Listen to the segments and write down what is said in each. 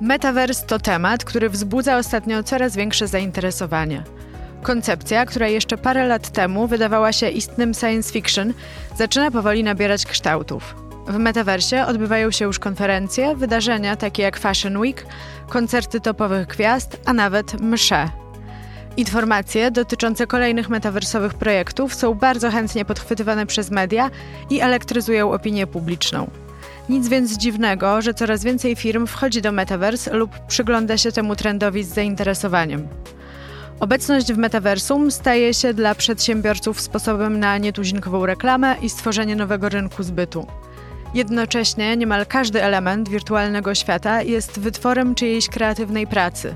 Metaverse to temat, który wzbudza ostatnio coraz większe zainteresowanie. Koncepcja, która jeszcze parę lat temu wydawała się istnym science fiction, zaczyna powoli nabierać kształtów. W metaversie odbywają się już konferencje, wydarzenia takie jak Fashion Week, koncerty topowych gwiazd, a nawet msze. Informacje dotyczące kolejnych metaversowych projektów są bardzo chętnie podchwytywane przez media i elektryzują opinię publiczną. Nic więc dziwnego, że coraz więcej firm wchodzi do metaverse lub przygląda się temu trendowi z zainteresowaniem. Obecność w metaversum staje się dla przedsiębiorców sposobem na nietuzinkową reklamę i stworzenie nowego rynku zbytu. Jednocześnie niemal każdy element wirtualnego świata jest wytworem czyjejś kreatywnej pracy.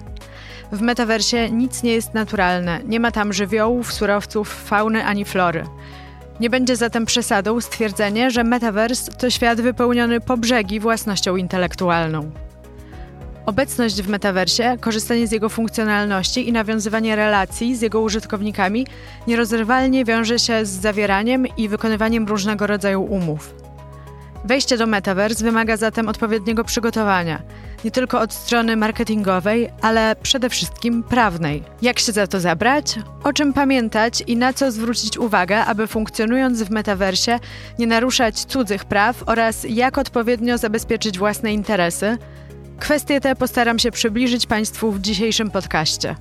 W metaversie nic nie jest naturalne, nie ma tam żywiołów, surowców, fauny ani flory. Nie będzie zatem przesadą stwierdzenie, że metaverse to świat wypełniony po brzegi własnością intelektualną. Obecność w metaversie, korzystanie z jego funkcjonalności i nawiązywanie relacji z jego użytkownikami nierozerwalnie wiąże się z zawieraniem i wykonywaniem różnego rodzaju umów. Wejście do metaverse wymaga zatem odpowiedniego przygotowania, nie tylko od strony marketingowej, ale przede wszystkim prawnej. Jak się za to zabrać? O czym pamiętać i na co zwrócić uwagę, aby funkcjonując w metaversie nie naruszać cudzych praw oraz jak odpowiednio zabezpieczyć własne interesy? Kwestie te postaram się przybliżyć Państwu w dzisiejszym podcaście.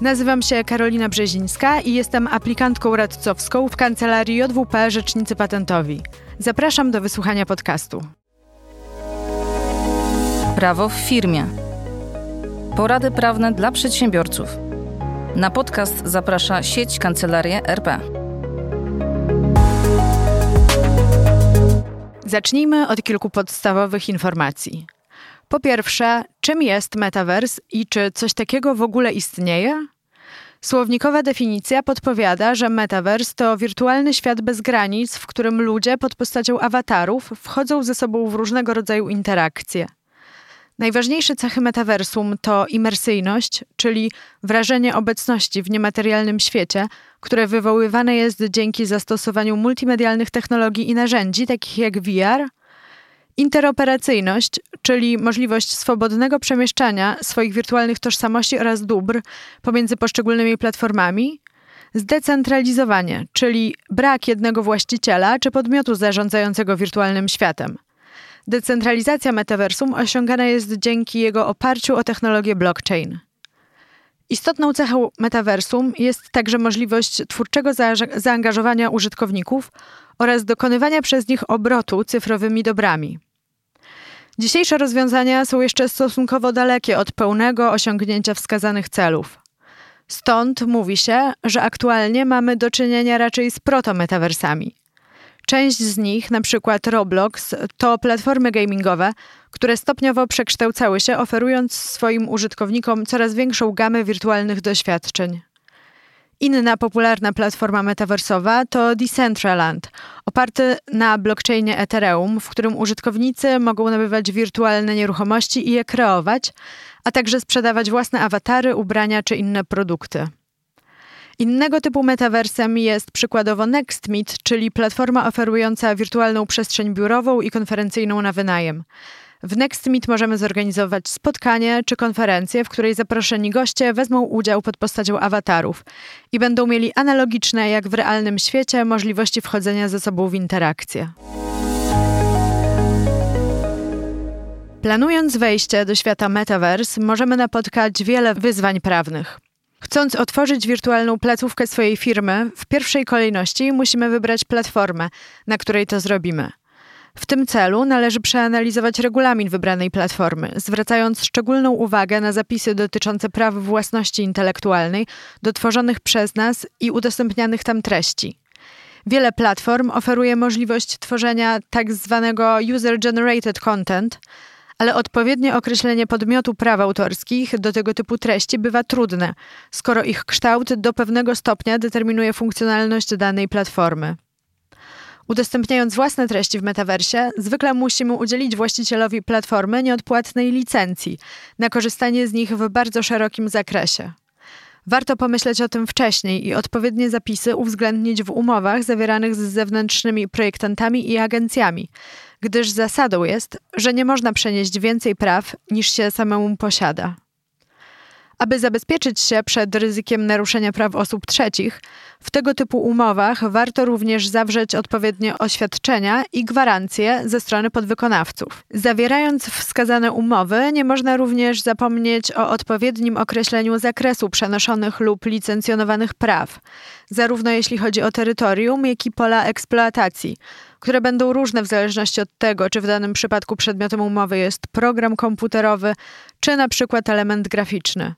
Nazywam się Karolina Brzezińska i jestem aplikantką radcowską w kancelarii JWP Rzecznicy Patentowi. Zapraszam do wysłuchania podcastu. Prawo w firmie. Porady prawne dla przedsiębiorców. Na podcast zaprasza sieć Kancelarie RP. Zacznijmy od kilku podstawowych informacji. Po pierwsze, czym jest metaverse i czy coś takiego w ogóle istnieje? Słownikowa definicja podpowiada, że metaverse to wirtualny świat bez granic, w którym ludzie pod postacią awatarów wchodzą ze sobą w różnego rodzaju interakcje. Najważniejsze cechy metaversum to imersyjność, czyli wrażenie obecności w niematerialnym świecie, które wywoływane jest dzięki zastosowaniu multimedialnych technologii i narzędzi, takich jak VR, interoperacyjność, czyli możliwość swobodnego przemieszczania swoich wirtualnych tożsamości oraz dóbr pomiędzy poszczególnymi platformami, zdecentralizowanie, czyli brak jednego właściciela czy podmiotu zarządzającego wirtualnym światem. Decentralizacja metaversum osiągana jest dzięki jego oparciu o technologię blockchain. Istotną cechą metaversum jest także możliwość twórczego zaangażowania użytkowników oraz dokonywania przez nich obrotu cyfrowymi dobrami. Dzisiejsze rozwiązania są jeszcze stosunkowo dalekie od pełnego osiągnięcia wskazanych celów. Stąd mówi się, że aktualnie mamy do czynienia raczej z proto-metaversami. Część z nich, na przykład Roblox, to platformy gamingowe, które stopniowo przekształcały się, oferując swoim użytkownikom coraz większą gamę wirtualnych doświadczeń. Inna popularna platforma metaversowa to Decentraland, oparty na blockchainie Ethereum, w którym użytkownicy mogą nabywać wirtualne nieruchomości i je kreować, a także sprzedawać własne awatary, ubrania czy inne produkty. Innego typu metaversem jest przykładowo NextMeet, czyli platforma oferująca wirtualną przestrzeń biurową i konferencyjną na wynajem. W Next Meet możemy zorganizować spotkanie czy konferencję, w której zaproszeni goście wezmą udział pod postacią awatarów i będą mieli analogiczne jak w realnym świecie możliwości wchodzenia ze sobą w interakcję. Planując wejście do świata metaverse, możemy napotkać wiele wyzwań prawnych. Chcąc otworzyć wirtualną placówkę swojej firmy, w pierwszej kolejności musimy wybrać platformę, na której to zrobimy. W tym celu należy przeanalizować regulamin wybranej platformy, zwracając szczególną uwagę na zapisy dotyczące praw własności intelektualnej do tworzonych przez nas i udostępnianych tam treści. Wiele platform oferuje możliwość tworzenia tak zwanego user-generated content, ale odpowiednie określenie podmiotu praw autorskich do tego typu treści bywa trudne, skoro ich kształt do pewnego stopnia determinuje funkcjonalność danej platformy. Udostępniając własne treści w metaversie, zwykle musimy udzielić właścicielowi platformy nieodpłatnej licencji na korzystanie z nich w bardzo szerokim zakresie. Warto pomyśleć o tym wcześniej i odpowiednie zapisy uwzględnić w umowach zawieranych z zewnętrznymi projektantami i agencjami, gdyż zasadą jest, że nie można przenieść więcej praw niż się samemu posiada. Aby zabezpieczyć się przed ryzykiem naruszenia praw osób trzecich, w tego typu umowach warto również zawrzeć odpowiednie oświadczenia i gwarancje ze strony podwykonawców. Zawierając wskazane umowy, nie można również zapomnieć o odpowiednim określeniu zakresu przenoszonych lub licencjonowanych praw, zarówno jeśli chodzi o terytorium, jak i pola eksploatacji, które będą różne w zależności od tego, czy w danym przypadku przedmiotem umowy jest program komputerowy, czy na przykład element graficzny.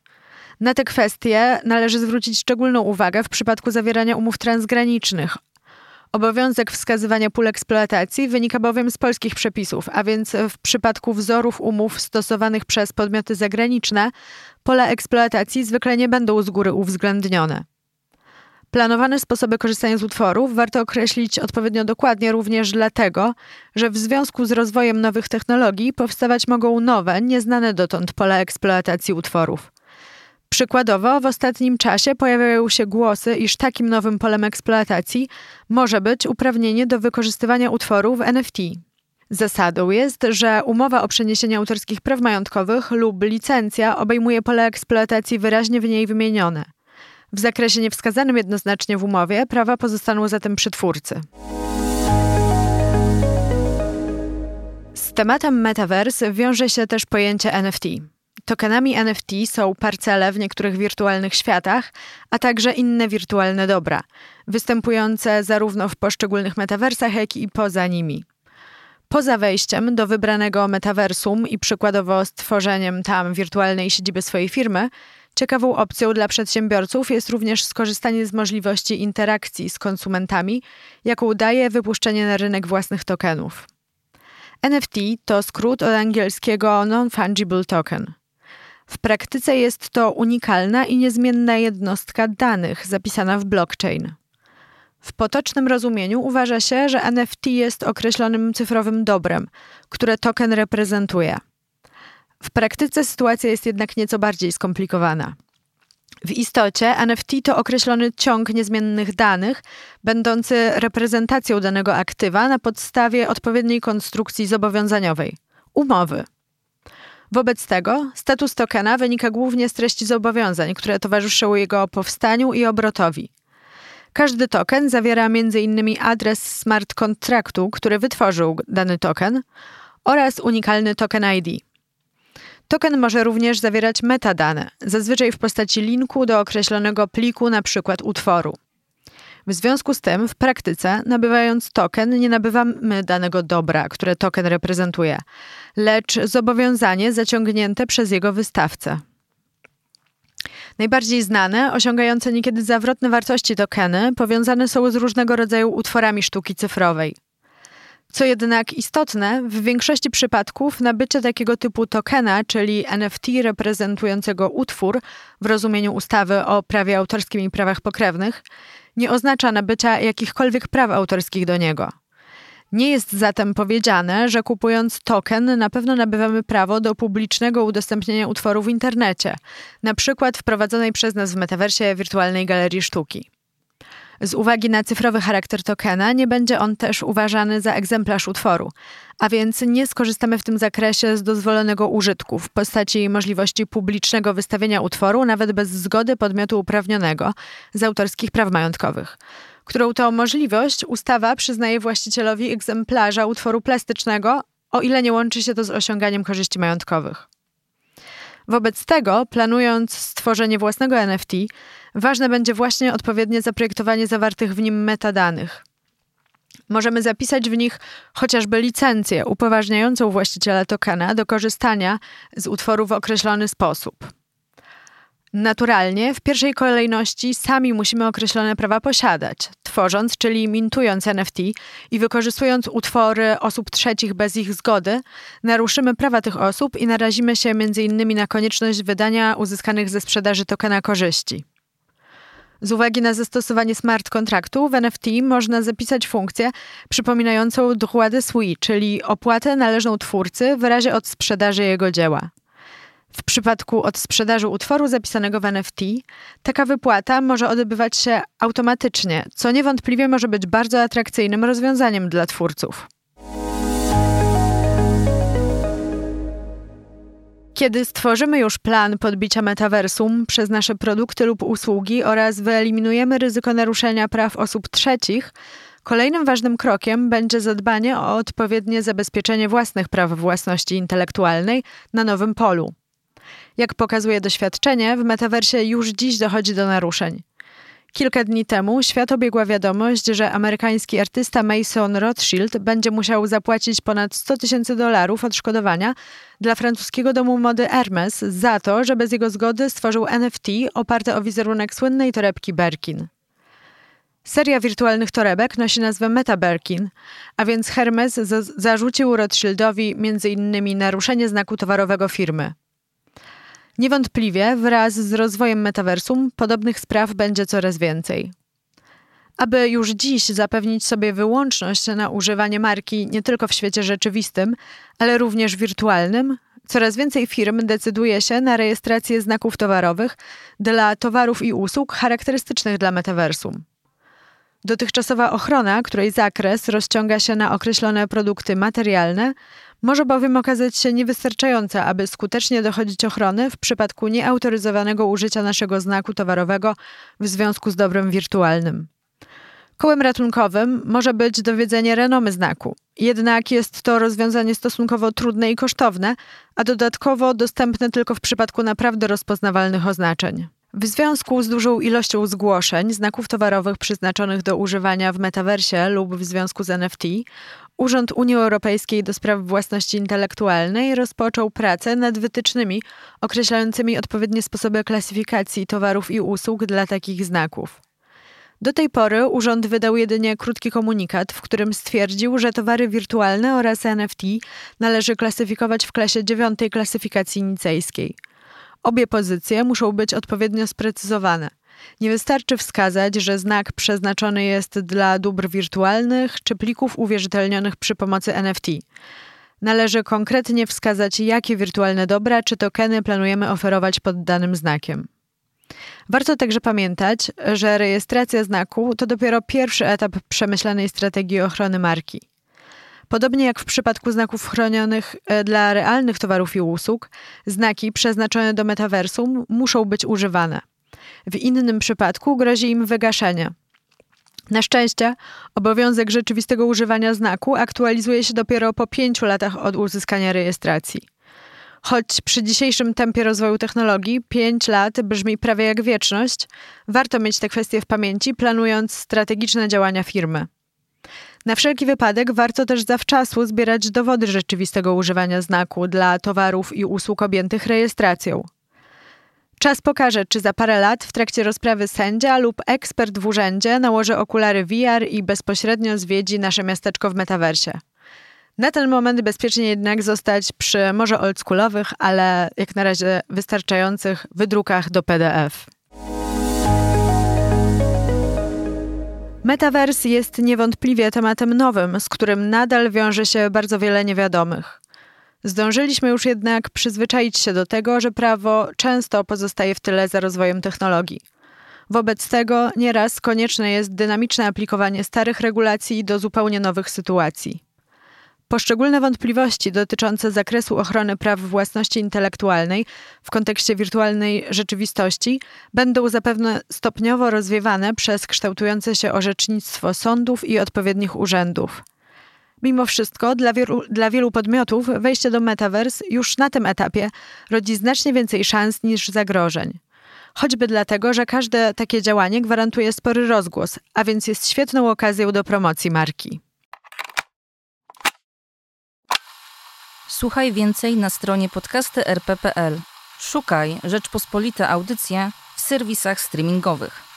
Na te kwestie należy zwrócić szczególną uwagę w przypadku zawierania umów transgranicznych. Obowiązek wskazywania pól eksploatacji wynika bowiem z polskich przepisów, a więc w przypadku wzorów umów stosowanych przez podmioty zagraniczne, pola eksploatacji zwykle nie będą z góry uwzględnione. Planowane sposoby korzystania z utworów warto określić odpowiednio dokładnie również dlatego, że w związku z rozwojem nowych technologii powstawać mogą nowe, nieznane dotąd pola eksploatacji utworów. Przykładowo, w ostatnim czasie pojawiają się głosy, iż takim nowym polem eksploatacji może być uprawnienie do wykorzystywania utworów NFT. Zasadą jest, że umowa o przeniesienie autorskich praw majątkowych lub licencja obejmuje pole eksploatacji wyraźnie w niej wymienione. W zakresie niewskazanym jednoznacznie w umowie prawa pozostaną zatem przy twórcy. Z tematem metaverse wiąże się też pojęcie NFT. Tokenami NFT są parcele w niektórych wirtualnych światach, a także inne wirtualne dobra, występujące zarówno w poszczególnych metaversach, jak i poza nimi. Poza wejściem do wybranego metaversum i przykładowo stworzeniem tam wirtualnej siedziby swojej firmy, ciekawą opcją dla przedsiębiorców jest również skorzystanie z możliwości interakcji z konsumentami, jaką daje wypuszczenie na rynek własnych tokenów. NFT to skrót od angielskiego Non-Fungible Token. W praktyce jest to unikalna i niezmienna jednostka danych zapisana w blockchain. W potocznym rozumieniu uważa się, że NFT jest określonym cyfrowym dobrem, które token reprezentuje. W praktyce sytuacja jest jednak nieco bardziej skomplikowana. W istocie NFT to określony ciąg niezmiennych danych, będący reprezentacją danego aktywa na podstawie odpowiedniej konstrukcji zobowiązaniowej umowy. Wobec tego status tokena wynika głównie z treści zobowiązań, które towarzyszą jego powstaniu i obrotowi. Każdy token zawiera m.in. adres smart kontraktu, który wytworzył dany token oraz unikalny token ID. Token może również zawierać metadane, zazwyczaj w postaci linku do określonego pliku, np. utworu. W związku z tym, w praktyce, nabywając token, nie nabywamy danego dobra, które token reprezentuje, lecz zobowiązanie zaciągnięte przez jego wystawcę. Najbardziej znane, osiągające niekiedy zawrotne wartości tokeny, powiązane są z różnego rodzaju utworami sztuki cyfrowej. Co jednak istotne, w większości przypadków nabycie takiego typu tokena, czyli NFT reprezentującego utwór w rozumieniu ustawy o prawie autorskim i prawach pokrewnych, nie oznacza nabycia jakichkolwiek praw autorskich do niego. Nie jest zatem powiedziane, że kupując token na pewno nabywamy prawo do publicznego udostępnienia utworu w internecie, na przykład wprowadzonej przez nas w metaversie wirtualnej galerii sztuki. Z uwagi na cyfrowy charakter tokena nie będzie on też uważany za egzemplarz utworu, a więc nie skorzystamy w tym zakresie z dozwolonego użytku w postaci możliwości publicznego wystawienia utworu nawet bez zgody podmiotu uprawnionego z autorskich praw majątkowych którą to możliwość ustawa przyznaje właścicielowi egzemplarza utworu plastycznego, o ile nie łączy się to z osiąganiem korzyści majątkowych. Wobec tego, planując stworzenie własnego NFT, ważne będzie właśnie odpowiednie zaprojektowanie zawartych w nim metadanych. Możemy zapisać w nich chociażby licencję upoważniającą właściciela tokena do korzystania z utworu w określony sposób. Naturalnie, w pierwszej kolejności sami musimy określone prawa posiadać, tworząc, czyli mintując NFT i wykorzystując utwory osób trzecich bez ich zgody, naruszymy prawa tych osób i narazimy się m.in. na konieczność wydania uzyskanych ze sprzedaży tokena korzyści. Z uwagi na zastosowanie smart kontraktu w NFT można zapisać funkcję przypominającą de suite, czyli opłatę należną twórcy w razie od sprzedaży jego dzieła. W przypadku odsprzedaży utworu zapisanego w NFT, taka wypłata może odbywać się automatycznie, co niewątpliwie może być bardzo atrakcyjnym rozwiązaniem dla twórców. Kiedy stworzymy już plan podbicia metaversum przez nasze produkty lub usługi oraz wyeliminujemy ryzyko naruszenia praw osób trzecich, kolejnym ważnym krokiem będzie zadbanie o odpowiednie zabezpieczenie własnych praw własności intelektualnej na nowym polu. Jak pokazuje doświadczenie, w metaversie już dziś dochodzi do naruszeń. Kilka dni temu świat obiegła wiadomość, że amerykański artysta Mason Rothschild będzie musiał zapłacić ponad 100 tysięcy dolarów odszkodowania dla francuskiego domu mody Hermes za to, że bez jego zgody stworzył NFT oparte o wizerunek słynnej torebki Birkin. Seria wirtualnych torebek nosi nazwę Meta Birkin, a więc Hermes zarzucił Rothschildowi m.in. naruszenie znaku towarowego firmy. Niewątpliwie wraz z rozwojem metaversum podobnych spraw będzie coraz więcej. Aby już dziś zapewnić sobie wyłączność na używanie marki nie tylko w świecie rzeczywistym, ale również wirtualnym, coraz więcej firm decyduje się na rejestrację znaków towarowych dla towarów i usług charakterystycznych dla metaversum. Dotychczasowa ochrona, której zakres rozciąga się na określone produkty materialne, może bowiem okazać się niewystarczająca, aby skutecznie dochodzić ochrony w przypadku nieautoryzowanego użycia naszego znaku towarowego w związku z dobrem wirtualnym. Kołem ratunkowym może być dowiedzenie renomy znaku. Jednak jest to rozwiązanie stosunkowo trudne i kosztowne, a dodatkowo dostępne tylko w przypadku naprawdę rozpoznawalnych oznaczeń. W związku z dużą ilością zgłoszeń znaków towarowych przeznaczonych do używania w metaversie lub w związku z NFT, Urząd Unii Europejskiej do spraw własności intelektualnej rozpoczął pracę nad wytycznymi określającymi odpowiednie sposoby klasyfikacji towarów i usług dla takich znaków. Do tej pory urząd wydał jedynie krótki komunikat, w którym stwierdził, że towary wirtualne oraz NFT należy klasyfikować w klasie dziewiątej klasyfikacji nicejskiej – Obie pozycje muszą być odpowiednio sprecyzowane. Nie wystarczy wskazać, że znak przeznaczony jest dla dóbr wirtualnych czy plików uwierzytelnionych przy pomocy NFT. Należy konkretnie wskazać, jakie wirtualne dobra czy tokeny planujemy oferować pod danym znakiem. Warto także pamiętać, że rejestracja znaku to dopiero pierwszy etap przemyślanej strategii ochrony marki. Podobnie jak w przypadku znaków chronionych e, dla realnych towarów i usług, znaki przeznaczone do metaversum muszą być używane. W innym przypadku grozi im wygaszenie. Na szczęście obowiązek rzeczywistego używania znaku aktualizuje się dopiero po pięciu latach od uzyskania rejestracji. Choć przy dzisiejszym tempie rozwoju technologii 5 lat brzmi prawie jak wieczność, warto mieć te kwestie w pamięci, planując strategiczne działania firmy. Na wszelki wypadek warto też zawczasu zbierać dowody rzeczywistego używania znaku dla towarów i usług objętych rejestracją. Czas pokaże, czy za parę lat w trakcie rozprawy sędzia lub ekspert w urzędzie nałoży okulary VR i bezpośrednio zwiedzi nasze miasteczko w metaversie. Na ten moment bezpiecznie jednak zostać przy może oldschoolowych, ale jak na razie wystarczających wydrukach do PDF. Metaverse jest niewątpliwie tematem nowym, z którym nadal wiąże się bardzo wiele niewiadomych. Zdążyliśmy już jednak przyzwyczaić się do tego, że prawo często pozostaje w tyle za rozwojem technologii. Wobec tego nieraz konieczne jest dynamiczne aplikowanie starych regulacji do zupełnie nowych sytuacji. Poszczególne wątpliwości dotyczące zakresu ochrony praw własności intelektualnej w kontekście wirtualnej rzeczywistości będą zapewne stopniowo rozwiewane przez kształtujące się orzecznictwo sądów i odpowiednich urzędów. Mimo wszystko, dla wielu, dla wielu podmiotów wejście do metaverse już na tym etapie rodzi znacznie więcej szans niż zagrożeń. Choćby dlatego, że każde takie działanie gwarantuje spory rozgłos, a więc jest świetną okazją do promocji marki. Słuchaj więcej na stronie podcasty.rp.pl. Szukaj Rzeczpospolite Audycje w serwisach streamingowych.